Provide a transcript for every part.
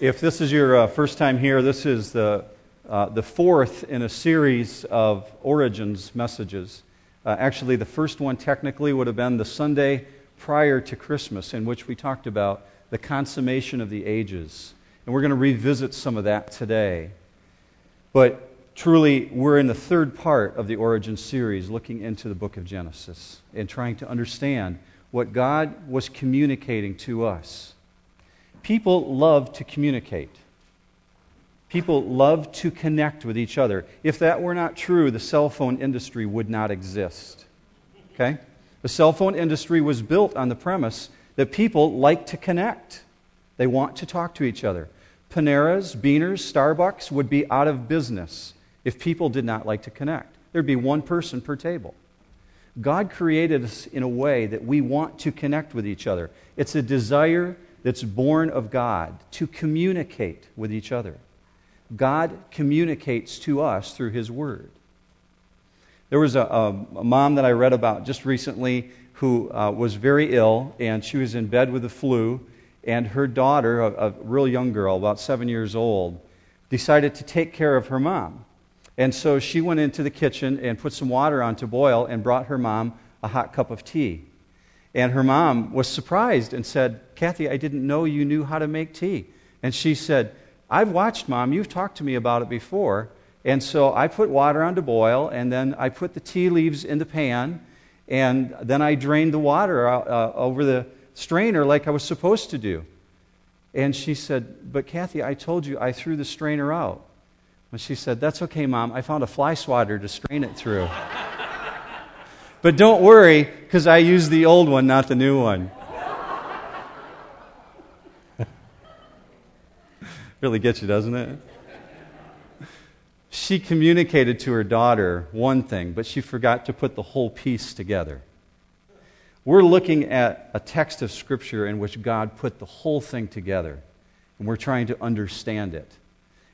If this is your uh, first time here, this is the, uh, the fourth in a series of Origins messages. Uh, actually, the first one technically would have been the Sunday prior to Christmas, in which we talked about the consummation of the ages. And we're going to revisit some of that today. But truly, we're in the third part of the Origins series, looking into the book of Genesis and trying to understand what God was communicating to us. People love to communicate. People love to connect with each other. If that were not true, the cell phone industry would not exist. Okay? The cell phone industry was built on the premise that people like to connect. They want to talk to each other. Panera's, Beaners, Starbucks would be out of business if people did not like to connect. There'd be one person per table. God created us in a way that we want to connect with each other. It's a desire that's born of God to communicate with each other. God communicates to us through His Word. There was a, a, a mom that I read about just recently who uh, was very ill, and she was in bed with the flu, and her daughter, a, a real young girl, about seven years old, decided to take care of her mom. And so she went into the kitchen and put some water on to boil and brought her mom a hot cup of tea. And her mom was surprised and said, Kathy, I didn't know you knew how to make tea. And she said, I've watched, Mom. You've talked to me about it before. And so I put water on to boil, and then I put the tea leaves in the pan, and then I drained the water out, uh, over the strainer like I was supposed to do. And she said, But Kathy, I told you I threw the strainer out. And she said, That's okay, Mom. I found a fly swatter to strain it through. But don't worry, because I use the old one, not the new one. really gets you, doesn't it? She communicated to her daughter one thing, but she forgot to put the whole piece together. We're looking at a text of Scripture in which God put the whole thing together, and we're trying to understand it.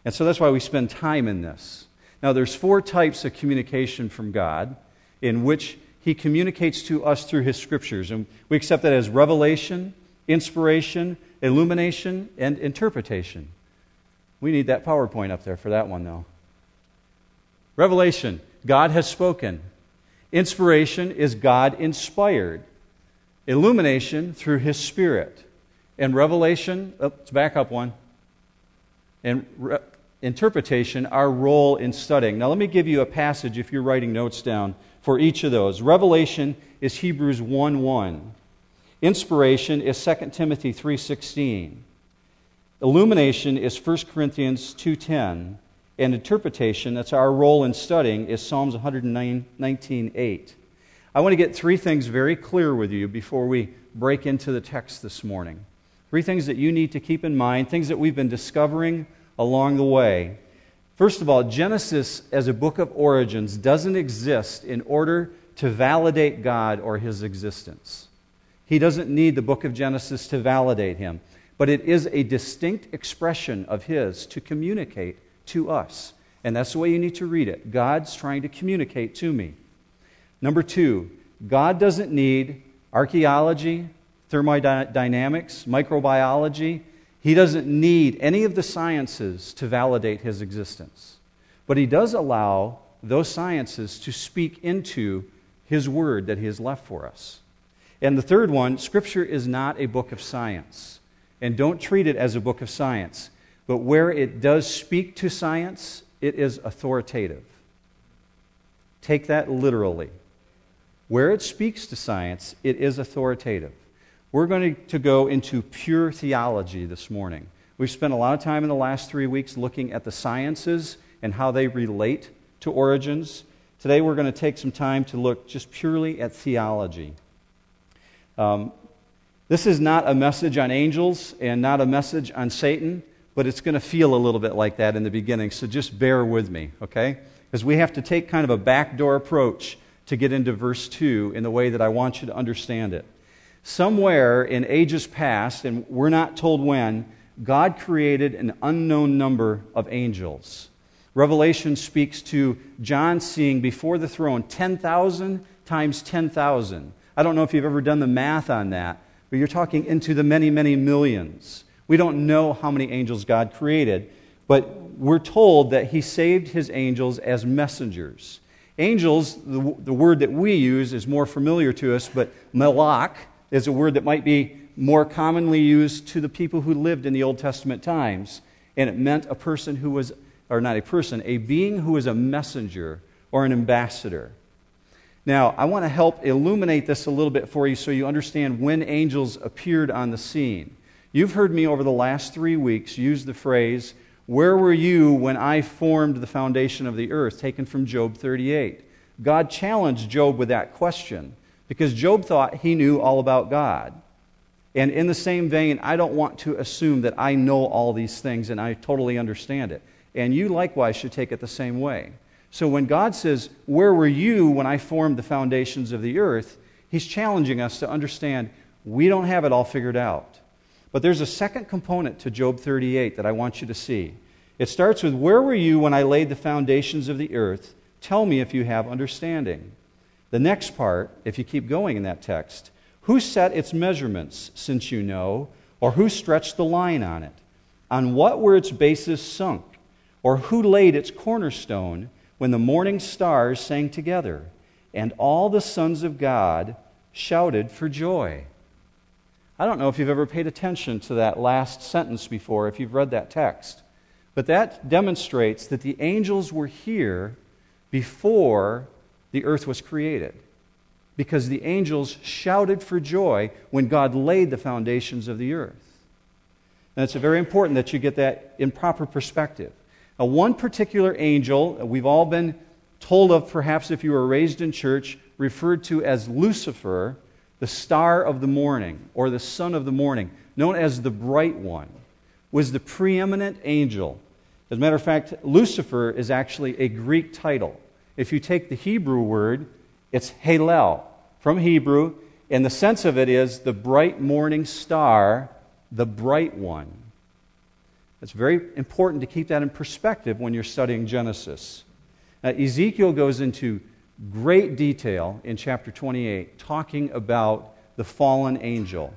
And so that's why we spend time in this. Now, there's four types of communication from God in which he communicates to us through his scriptures. And we accept that as revelation, inspiration, illumination, and interpretation. We need that PowerPoint up there for that one, though. Revelation, God has spoken. Inspiration is God inspired. Illumination through his spirit. And revelation, oh, let's back up one. And re- interpretation, our role in studying. Now, let me give you a passage if you're writing notes down for each of those. Revelation is Hebrews 1 1. Inspiration is 2 Timothy 3.16. Illumination is 1 Corinthians 2.10. And interpretation, that's our role in studying, is Psalms 119.8. I want to get three things very clear with you before we break into the text this morning. Three things that you need to keep in mind, things that we've been discovering along the way. First of all, Genesis as a book of origins doesn't exist in order to validate God or his existence. He doesn't need the book of Genesis to validate him, but it is a distinct expression of his to communicate to us. And that's the way you need to read it. God's trying to communicate to me. Number two, God doesn't need archaeology, thermodynamics, microbiology, he doesn't need any of the sciences to validate his existence. But he does allow those sciences to speak into his word that he has left for us. And the third one, Scripture is not a book of science. And don't treat it as a book of science. But where it does speak to science, it is authoritative. Take that literally. Where it speaks to science, it is authoritative. We're going to go into pure theology this morning. We've spent a lot of time in the last three weeks looking at the sciences and how they relate to origins. Today we're going to take some time to look just purely at theology. Um, this is not a message on angels and not a message on Satan, but it's going to feel a little bit like that in the beginning, so just bear with me, okay? Because we have to take kind of a backdoor approach to get into verse 2 in the way that I want you to understand it somewhere in ages past, and we're not told when, God created an unknown number of angels. Revelation speaks to John seeing before the throne 10,000 times 10,000. I don't know if you've ever done the math on that, but you're talking into the many, many millions. We don't know how many angels God created, but we're told that he saved his angels as messengers. Angels, the, the word that we use is more familiar to us, but malak is a word that might be more commonly used to the people who lived in the Old Testament times. And it meant a person who was, or not a person, a being who was a messenger or an ambassador. Now, I want to help illuminate this a little bit for you so you understand when angels appeared on the scene. You've heard me over the last three weeks use the phrase, Where were you when I formed the foundation of the earth? taken from Job 38. God challenged Job with that question because Job thought he knew all about God. And in the same vein, I don't want to assume that I know all these things and I totally understand it. And you likewise should take it the same way. So when God says, Where were you when I formed the foundations of the earth? He's challenging us to understand we don't have it all figured out. But there's a second component to Job 38 that I want you to see. It starts with, Where were you when I laid the foundations of the earth? Tell me if you have understanding. The next part, if you keep going in that text, who set its measurements, since you know, or who stretched the line on it? On what were its bases sunk? Or who laid its cornerstone? when the morning stars sang together, and all the sons of God shouted for joy. I don't know if you've ever paid attention to that last sentence before, if you've read that text, but that demonstrates that the angels were here before the earth was created. Because the angels shouted for joy when God laid the foundations of the earth. And it's very important that you get that in proper perspective. Now, one particular angel, uh, we've all been told of, perhaps if you were raised in church, referred to as Lucifer, the star of the morning, or the son of the morning, known as the bright one, was the preeminent angel. As a matter of fact, Lucifer is actually a Greek title. If you take the Hebrew word, it's Hallel from Hebrew, and the sense of it is the bright morning star, the bright one. It's very important to keep that in perspective when you're studying Genesis. Now, Ezekiel goes into great detail in chapter 28, talking about the fallen angel,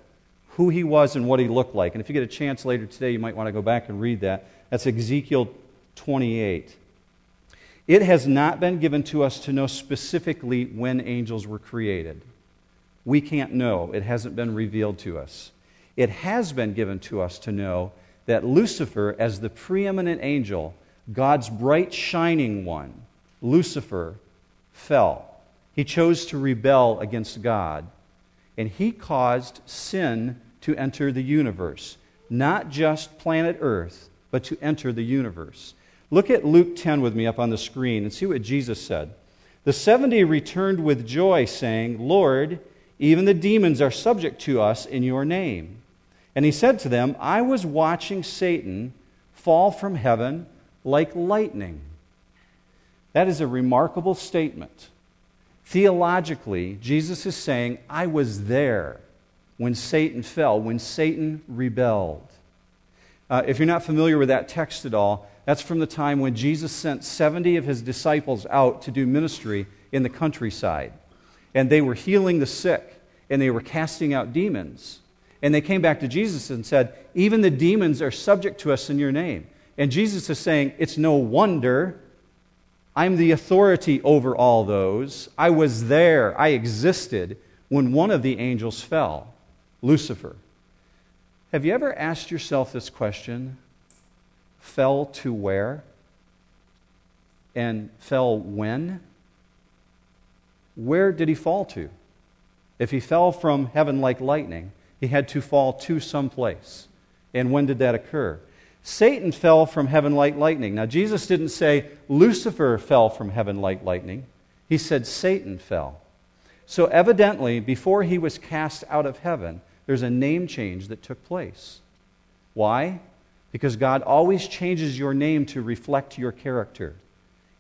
who he was and what he looked like. And if you get a chance later today, you might want to go back and read that. That's Ezekiel 28. It has not been given to us to know specifically when angels were created. We can't know. It hasn't been revealed to us. It has been given to us to know that Lucifer, as the preeminent angel, God's bright shining one, Lucifer, fell. He chose to rebel against God, and he caused sin to enter the universe, not just planet Earth, but to enter the universe. Look at Luke 10 with me up on the screen and see what Jesus said. The 70 returned with joy, saying, Lord, even the demons are subject to us in your name. And he said to them, I was watching Satan fall from heaven like lightning. That is a remarkable statement. Theologically, Jesus is saying, I was there when Satan fell, when Satan rebelled. Uh, if you're not familiar with that text at all, that's from the time when Jesus sent 70 of his disciples out to do ministry in the countryside. And they were healing the sick, and they were casting out demons. And they came back to Jesus and said, Even the demons are subject to us in your name. And Jesus is saying, It's no wonder. I'm the authority over all those. I was there. I existed when one of the angels fell, Lucifer. Have you ever asked yourself this question? Fell to where? And fell when? Where did he fall to? If he fell from heaven like lightning, he had to fall to some place. And when did that occur? Satan fell from heaven like lightning. Now, Jesus didn't say Lucifer fell from heaven like lightning, he said Satan fell. So, evidently, before he was cast out of heaven, there's a name change that took place. Why? Because God always changes your name to reflect your character.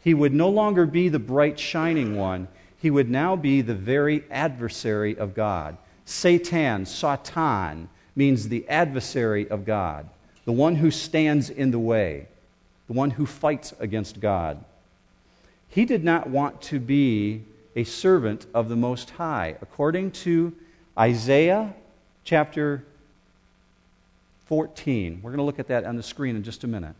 He would no longer be the bright, shining one, he would now be the very adversary of God. Satan, Satan, means the adversary of God, the one who stands in the way, the one who fights against God. He did not want to be a servant of the Most High. According to Isaiah chapter 14. We're going to look at that on the screen in just a minute.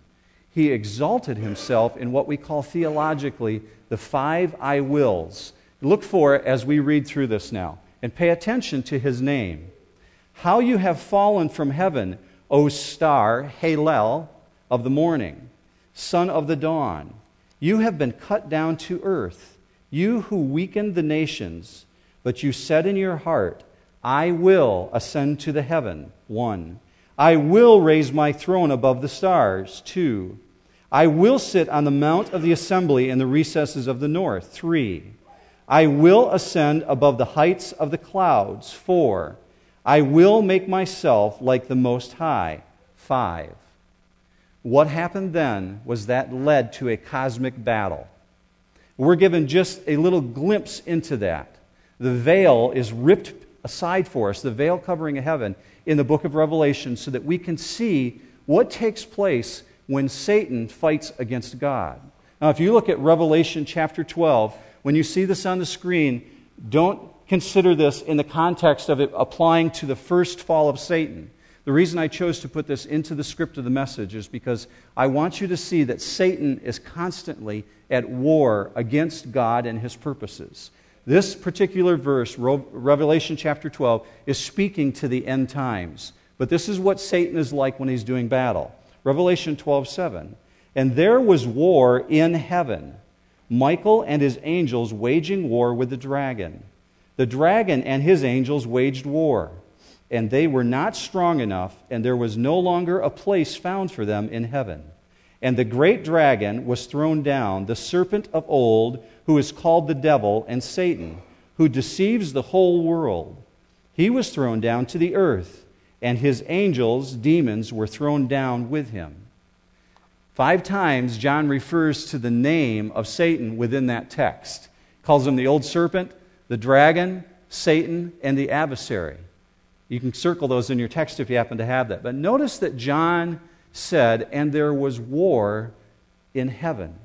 He exalted himself in what we call theologically the five I wills. Look for it as we read through this now and pay attention to his name. How you have fallen from heaven, O star, Hallel of the morning, son of the dawn. You have been cut down to earth, you who weakened the nations, but you said in your heart, I will ascend to the heaven. One. I will raise my throne above the stars. Two. I will sit on the mount of the assembly in the recesses of the north. Three. I will ascend above the heights of the clouds. Four. I will make myself like the Most High. Five. What happened then was that led to a cosmic battle. We're given just a little glimpse into that. The veil is ripped aside for us, the veil covering of heaven, in the book of Revelation, so that we can see what takes place when Satan fights against God. Now, if you look at Revelation chapter 12, when you see this on the screen, don't consider this in the context of it applying to the first fall of Satan. The reason I chose to put this into the script of the message is because I want you to see that Satan is constantly at war against God and his purposes. This particular verse, Revelation chapter 12, is speaking to the end times. But this is what Satan is like when he's doing battle. Revelation 12, 7. And there was war in heaven, Michael and his angels waging war with the dragon. The dragon and his angels waged war, and they were not strong enough, and there was no longer a place found for them in heaven. And the great dragon was thrown down, the serpent of old, who is called the devil and Satan, who deceives the whole world. He was thrown down to the earth, and his angels, demons, were thrown down with him. Five times, John refers to the name of Satan within that text. Calls him the old serpent, the dragon, Satan, and the adversary. You can circle those in your text if you happen to have that. But notice that John said, and there was war in heaven.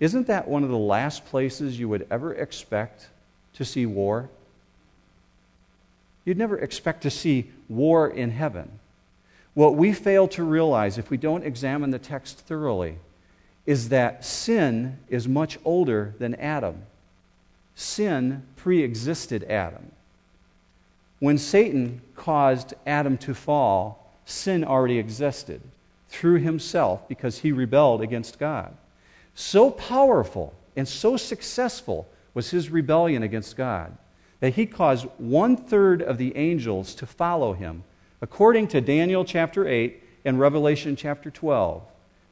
Isn't that one of the last places you would ever expect to see war? You'd never expect to see war in heaven. What we fail to realize if we don't examine the text thoroughly is that sin is much older than Adam. Sin pre existed Adam. When Satan caused Adam to fall, sin already existed through himself because he rebelled against God. So powerful and so successful was his rebellion against God that he caused one third of the angels to follow him. According to Daniel chapter 8 and Revelation chapter 12,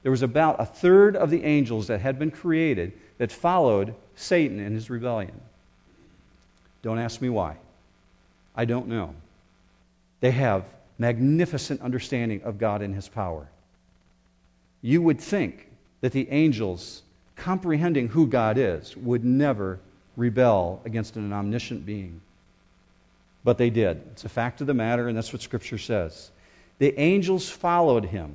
there was about a third of the angels that had been created that followed Satan in his rebellion. Don't ask me why. I don't know. They have magnificent understanding of God and his power. You would think that the angels, comprehending who God is, would never rebel against an omniscient being. But they did. It's a fact of the matter, and that's what Scripture says. The angels followed him.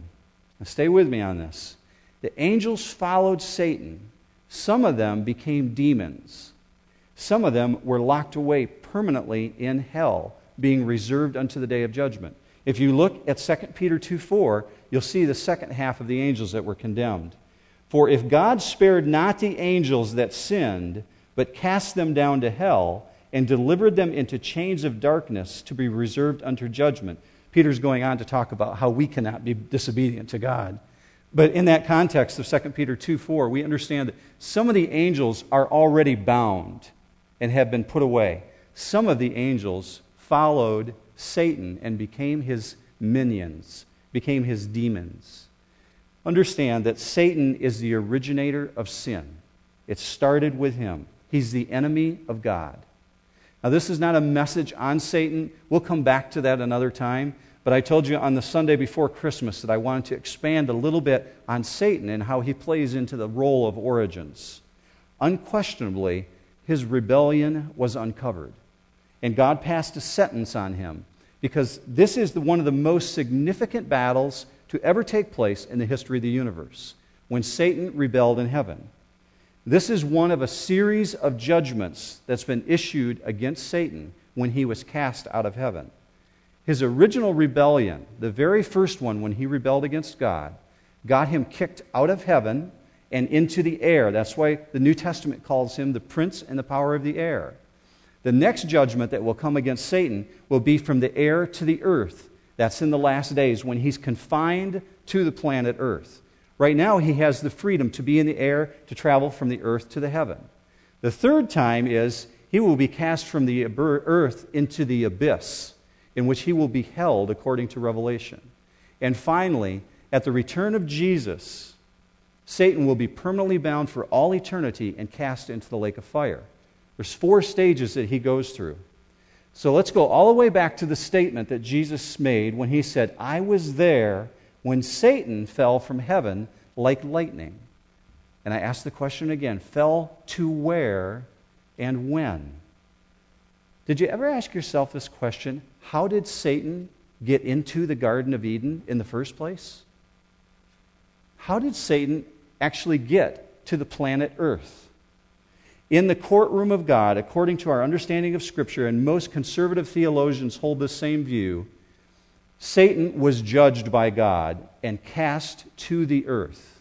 Now, stay with me on this. The angels followed Satan. Some of them became demons. Some of them were locked away permanently in hell, being reserved unto the day of judgment. If you look at 2 Peter 2 4, you'll see the second half of the angels that were condemned. For if God spared not the angels that sinned, but cast them down to hell and delivered them into chains of darkness to be reserved unto judgment. Peter's going on to talk about how we cannot be disobedient to God. But in that context of 2 Peter 2 4, we understand that some of the angels are already bound and have been put away. Some of the angels followed Satan and became his minions, became his demons. Understand that Satan is the originator of sin, it started with him. He's the enemy of God. Now, this is not a message on Satan. We'll come back to that another time. But I told you on the Sunday before Christmas that I wanted to expand a little bit on Satan and how he plays into the role of origins. Unquestionably, his rebellion was uncovered. And God passed a sentence on him because this is the, one of the most significant battles to ever take place in the history of the universe when Satan rebelled in heaven. This is one of a series of judgments that's been issued against Satan when he was cast out of heaven. His original rebellion, the very first one when he rebelled against God, got him kicked out of heaven and into the air. That's why the New Testament calls him the prince and the power of the air. The next judgment that will come against Satan will be from the air to the earth. That's in the last days when he's confined to the planet Earth. Right now, he has the freedom to be in the air, to travel from the earth to the heaven. The third time is he will be cast from the earth into the abyss, in which he will be held according to Revelation. And finally, at the return of Jesus, Satan will be permanently bound for all eternity and cast into the lake of fire. There's four stages that he goes through. So let's go all the way back to the statement that Jesus made when he said, I was there when Satan fell from heaven like lightning. And I ask the question again fell to where and when? Did you ever ask yourself this question? How did Satan get into the Garden of Eden in the first place? How did Satan actually get to the planet Earth? In the courtroom of God, according to our understanding of Scripture, and most conservative theologians hold the same view, Satan was judged by God and cast to the earth.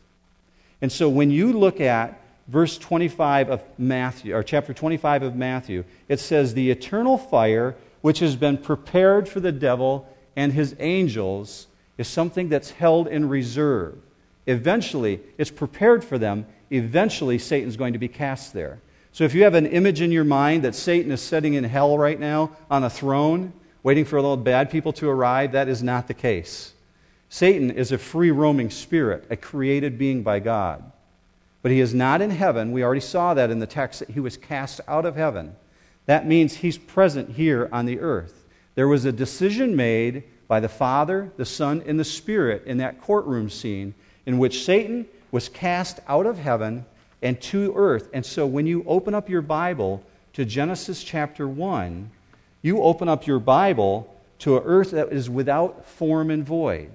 And so when you look at verse 25 of Matthew, or chapter 25 of Matthew, it says, The eternal fire which has been prepared for the devil and his angels is something that's held in reserve. Eventually, it's prepared for them. Eventually, Satan's going to be cast there. So if you have an image in your mind that Satan is sitting in hell right now on a throne, waiting for all the bad people to arrive. That is not the case. Satan is a free roaming spirit, a created being by God. But he is not in heaven. We already saw that in the text that he was cast out of heaven. That means he's present here on the earth. There was a decision made by the Father, the Son, and the Spirit in that courtroom scene in which Satan was cast out of heaven and to earth. And so when you open up your Bible to Genesis chapter 1, you open up your Bible to an earth that is without form and void.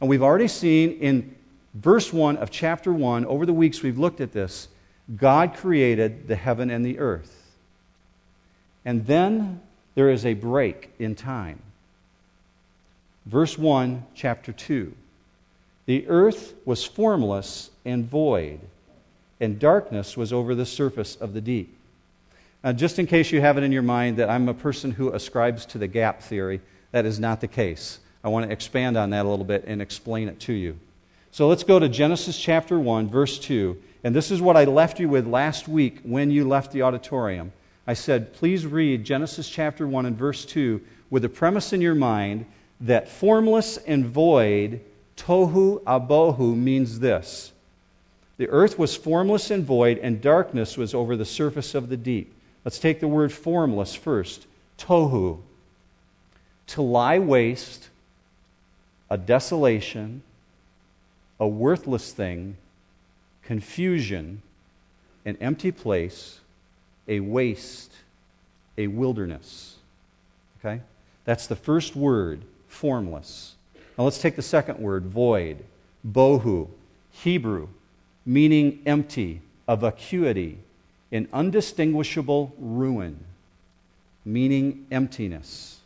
And we've already seen in verse 1 of chapter 1, over the weeks we've looked at this, God created the heaven and the earth. And then there is a break in time. Verse 1, chapter 2. The earth was formless and void, and darkness was over the surface of the deep. Uh, just in case you have it in your mind that I'm a person who ascribes to the gap theory, that is not the case. I want to expand on that a little bit and explain it to you. So let's go to Genesis chapter 1, verse 2. And this is what I left you with last week when you left the auditorium. I said, please read Genesis chapter 1 and verse 2 with the premise in your mind that formless and void, tohu abohu, means this. The earth was formless and void, and darkness was over the surface of the deep. Let's take the word formless first tohu. To lie waste, a desolation, a worthless thing, confusion, an empty place, a waste, a wilderness. Okay? That's the first word, formless. Now let's take the second word, void, bohu, Hebrew, meaning empty, of vacuity, an undistinguishable ruin, meaning emptiness.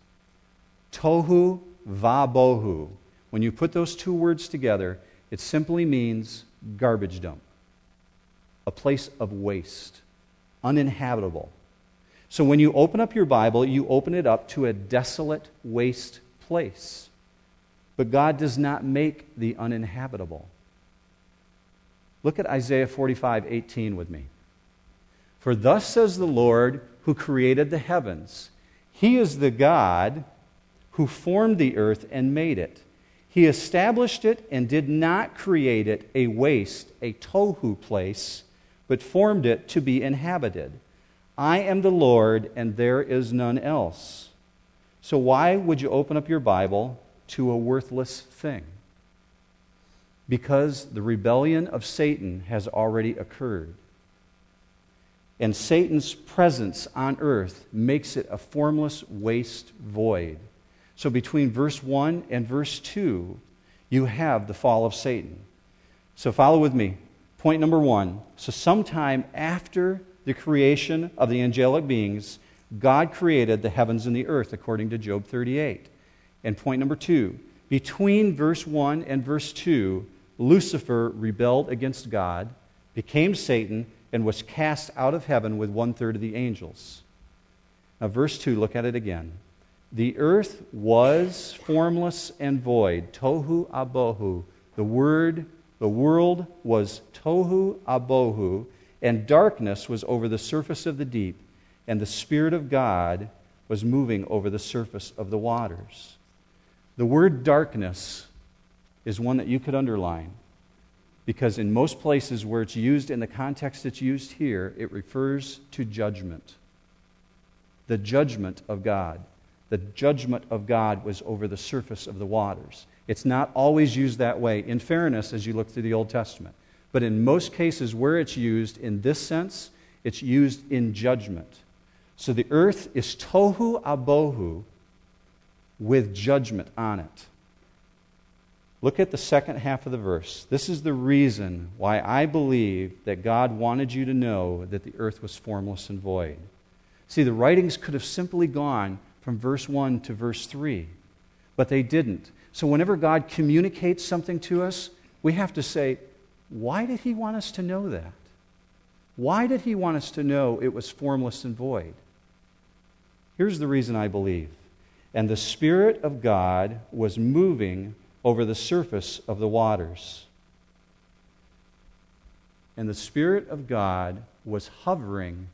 Tohu vabohu. When you put those two words together, it simply means garbage dump, a place of waste, uninhabitable. So when you open up your Bible, you open it up to a desolate, waste place. But God does not make the uninhabitable. Look at Isaiah 45 18 with me. For thus says the Lord who created the heavens He is the God who formed the earth and made it. He established it and did not create it a waste, a tohu place, but formed it to be inhabited. I am the Lord, and there is none else. So, why would you open up your Bible to a worthless thing? Because the rebellion of Satan has already occurred. And Satan's presence on earth makes it a formless waste void. So between verse 1 and verse 2, you have the fall of Satan. So follow with me. Point number one. So, sometime after the creation of the angelic beings, God created the heavens and the earth, according to Job 38. And point number two between verse 1 and verse 2, Lucifer rebelled against God, became Satan, and was cast out of heaven with one third of the angels. Now, verse 2, look at it again. The earth was formless and void, tohu abohu. The word, the world was tohu abohu, and darkness was over the surface of the deep, and the Spirit of God was moving over the surface of the waters. The word darkness is one that you could underline because in most places where it's used in the context it's used here, it refers to judgment. The judgment of God. The judgment of God was over the surface of the waters. It's not always used that way, in fairness, as you look through the Old Testament. But in most cases where it's used in this sense, it's used in judgment. So the earth is tohu abohu with judgment on it. Look at the second half of the verse. This is the reason why I believe that God wanted you to know that the earth was formless and void. See, the writings could have simply gone from verse 1 to verse 3, but they didn't. So whenever God communicates something to us, we have to say, why did he want us to know that? Why did he want us to know it was formless and void? Here's the reason I believe. And the Spirit of God was moving over the surface of the waters. And the Spirit of God was hovering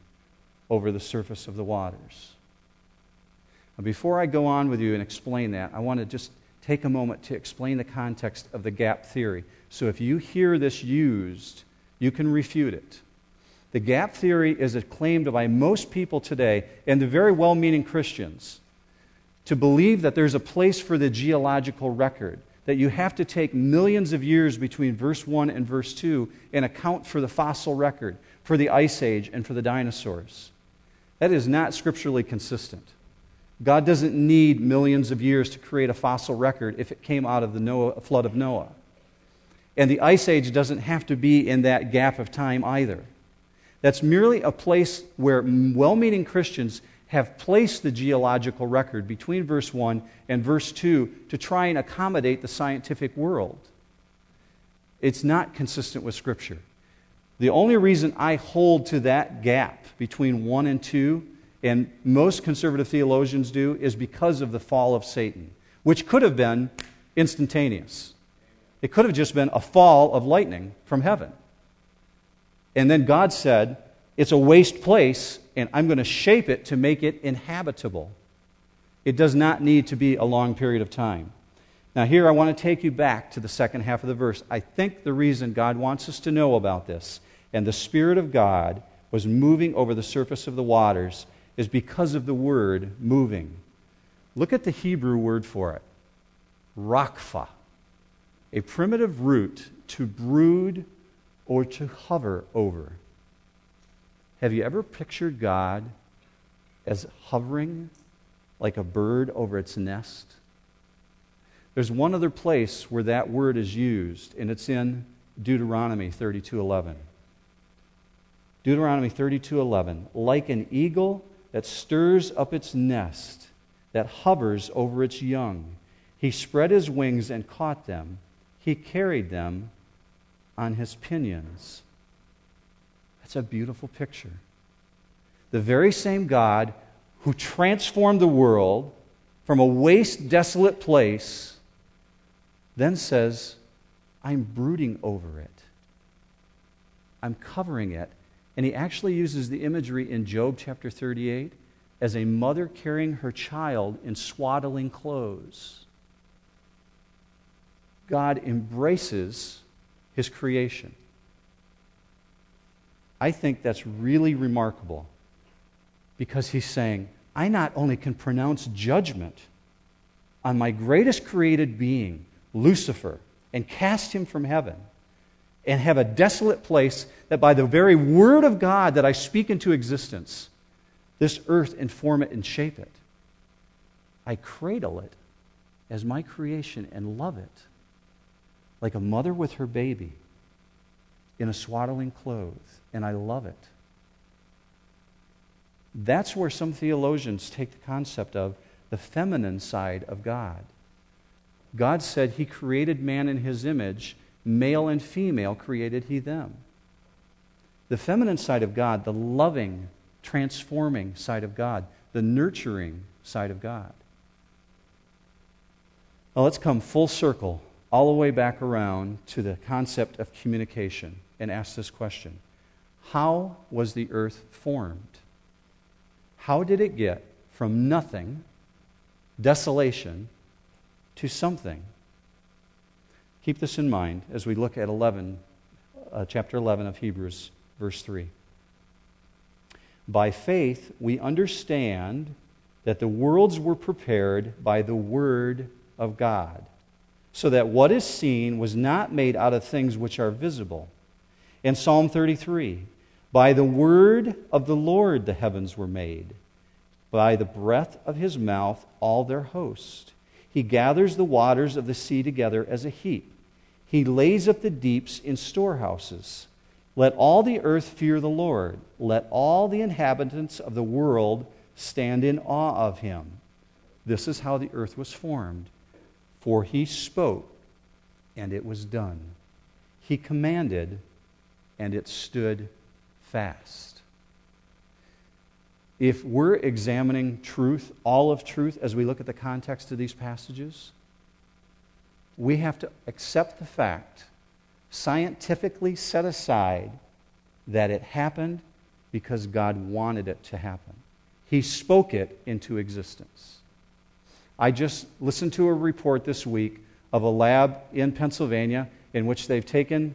over the surface of the waters. Now, before I go on with you and explain that, I want to just take a moment to explain the context of the gap theory. So if you hear this used, you can refute it. The gap theory is claimed by most people today, and the very well meaning Christians, to believe that there's a place for the geological record that you have to take millions of years between verse 1 and verse 2 and account for the fossil record, for the ice age, and for the dinosaurs. That is not scripturally consistent. God doesn't need millions of years to create a fossil record if it came out of the Noah, flood of Noah. And the ice age doesn't have to be in that gap of time either. That's merely a place where well meaning Christians have placed the geological record between verse 1 and verse 2 to try and accommodate the scientific world. It's not consistent with Scripture. The only reason I hold to that gap between 1 and 2, and most conservative theologians do, is because of the fall of Satan, which could have been instantaneous. It could have just been a fall of lightning from heaven. And then God said, It's a waste place, and I'm going to shape it to make it inhabitable. It does not need to be a long period of time. Now, here I want to take you back to the second half of the verse. I think the reason God wants us to know about this, and the Spirit of God was moving over the surface of the waters, is because of the word moving. Look at the Hebrew word for it rakfa, a primitive root to brood or to hover over. Have you ever pictured God as hovering like a bird over its nest? There's one other place where that word is used, and it's in Deuteronomy 32:11. Deuteronomy 32:11, like an eagle that stirs up its nest, that hovers over its young, he spread his wings and caught them. He carried them on his pinions. That's a beautiful picture. The very same God who transformed the world from a waste, desolate place then says, I'm brooding over it. I'm covering it. And he actually uses the imagery in Job chapter 38 as a mother carrying her child in swaddling clothes. God embraces his creation. I think that's really remarkable because he's saying, I not only can pronounce judgment on my greatest created being, Lucifer, and cast him from heaven, and have a desolate place that by the very word of God that I speak into existence, this earth inform it and shape it. I cradle it as my creation and love it like a mother with her baby in a swaddling clothes, and I love it. That's where some theologians take the concept of the feminine side of God. God said he created man in his image, male and female created he them. The feminine side of God, the loving, transforming side of God, the nurturing side of God. Now let's come full circle, all the way back around to the concept of communication and ask this question How was the earth formed? How did it get from nothing, desolation, to something? Keep this in mind as we look at 11, uh, chapter 11 of Hebrews, verse 3. By faith, we understand that the worlds were prepared by the Word of God, so that what is seen was not made out of things which are visible. In Psalm 33, by the word of the Lord the heavens were made, by the breath of his mouth all their host. He gathers the waters of the sea together as a heap. He lays up the deeps in storehouses. Let all the earth fear the Lord. Let all the inhabitants of the world stand in awe of him. This is how the earth was formed. For he spoke, and it was done. He commanded, and it stood fast. If we're examining truth, all of truth, as we look at the context of these passages, we have to accept the fact scientifically set aside that it happened because God wanted it to happen. He spoke it into existence. I just listened to a report this week of a lab in Pennsylvania in which they've taken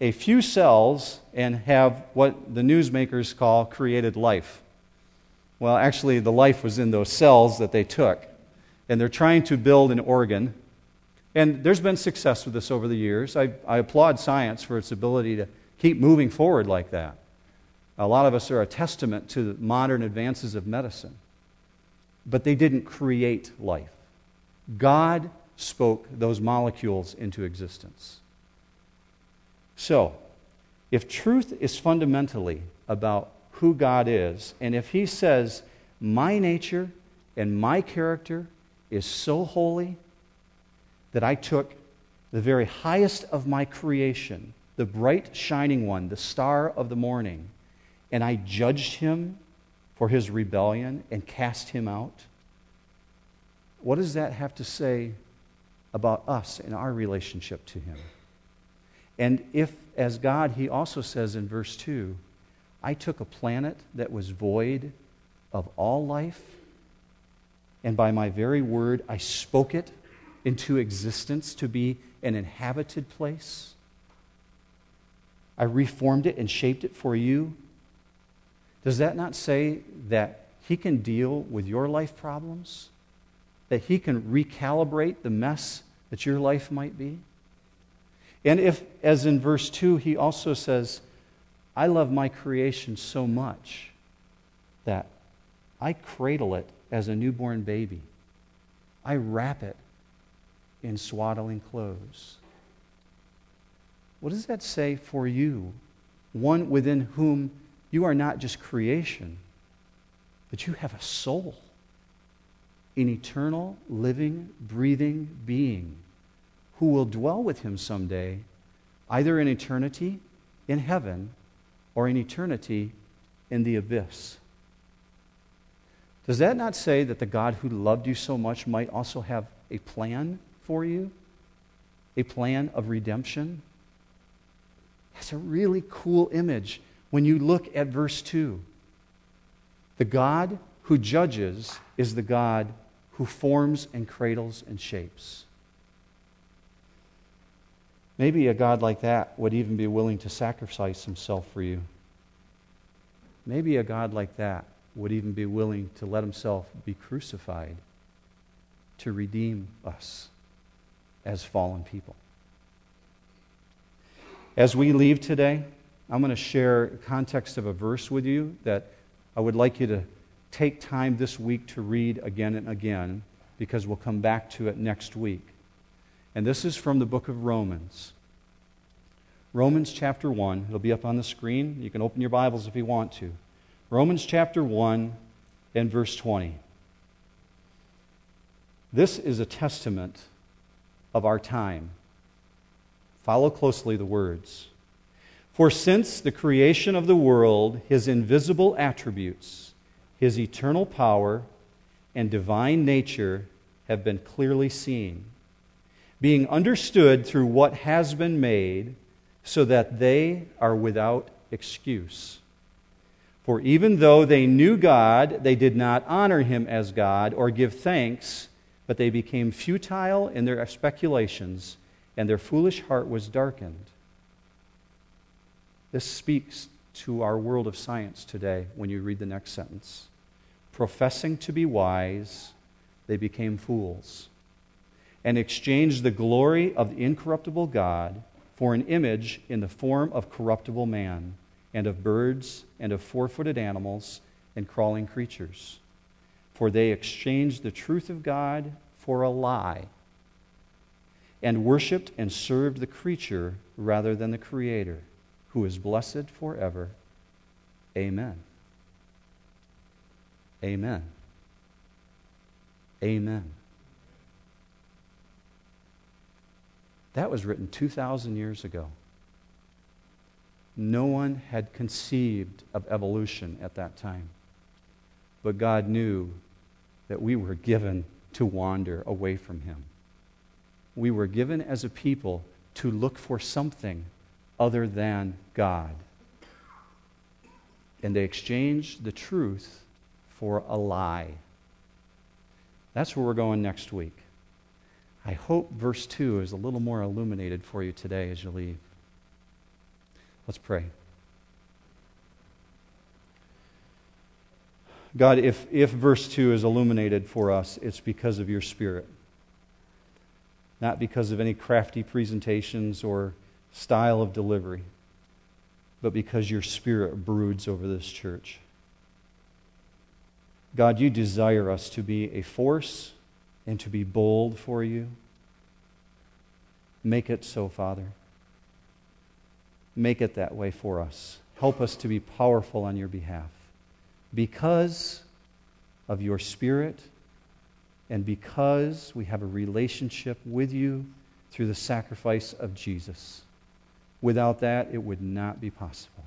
a few cells and have what the newsmakers call created life. Well, actually, the life was in those cells that they took. And they're trying to build an organ and there's been success with this over the years. I, I applaud science for its ability to keep moving forward like that. A lot of us are a testament to modern advances of medicine. But they didn't create life. God spoke those molecules into existence. So, if truth is fundamentally about who God is, and if He says, My nature and my character is so holy that I took the very highest of my creation, the bright shining one, the star of the morning, and I judged him for his rebellion and cast him out? What does that have to say about us and our relationship to him? And if, as God, he also says in verse 2, I took a planet that was void of all life, and by my very word I spoke it into existence to be an inhabited place. I reformed it and shaped it for you. Does that not say that He can deal with your life problems? That He can recalibrate the mess that your life might be? And if, as in verse 2, He also says, I love my creation so much that I cradle it as a newborn baby. I wrap it in swaddling clothes. What does that say for you? One within whom you are not just creation, but you have a soul, an eternal, living, breathing being who will dwell with him someday, either in eternity in heaven or in eternity in the abyss. Does that not say that the God who loved you so much might also have a plan for you, a plan of redemption. That's a really cool image when you look at verse 2. The God who judges is the God who forms and cradles and shapes. Maybe a God like that would even be willing to sacrifice himself for you. Maybe a God like that would even be willing to let himself be crucified to redeem us as fallen people. As we leave today, I'm going to share context of a verse with you that I would like you to take time this week to read again and again because we'll come back to it next week. And this is from the book of Romans. Romans chapter 1. It'll be up on the screen. You can open your Bibles if you want to. Romans chapter 1 and verse 20. This is a testament of our time. Follow closely the words. For since the creation of the world, his invisible attributes, his eternal power, and divine nature have been clearly seen, being understood through what has been made, so that they are without excuse. For even though they knew God, they did not honor him as God or give thanks, but they became futile in their speculations, and their foolish heart was darkened. This speaks to our world of science today when you read the next sentence. Professing to be wise, they became fools and exchanged the glory of the incorruptible God for an image in the form of corruptible man, and of birds, and of four footed animals, and crawling creatures. For they exchanged the truth of God for a lie, and worshiped and served the creature rather than the Creator who is blessed forever. Amen. Amen. Amen. That was written 2,000 years ago. No one had conceived of evolution at that time. But God knew that we were given to wander away from Him. We were given as a people to look for something other than God. And they exchanged the truth for a lie. That's where we're going next week. I hope verse 2 is a little more illuminated for you today as you leave. Let's pray. God, if, if verse 2 is illuminated for us, it's because of your Spirit, not because of any crafty presentations or style of delivery, but because your spirit broods over this church. God, you desire us to be a force and to be bold for you. Make it so, Father. Make it that way for us. Help us to be powerful on your behalf because of your Spirit and because we have a relationship with you through the sacrifice of Jesus. Without that, it would not be possible.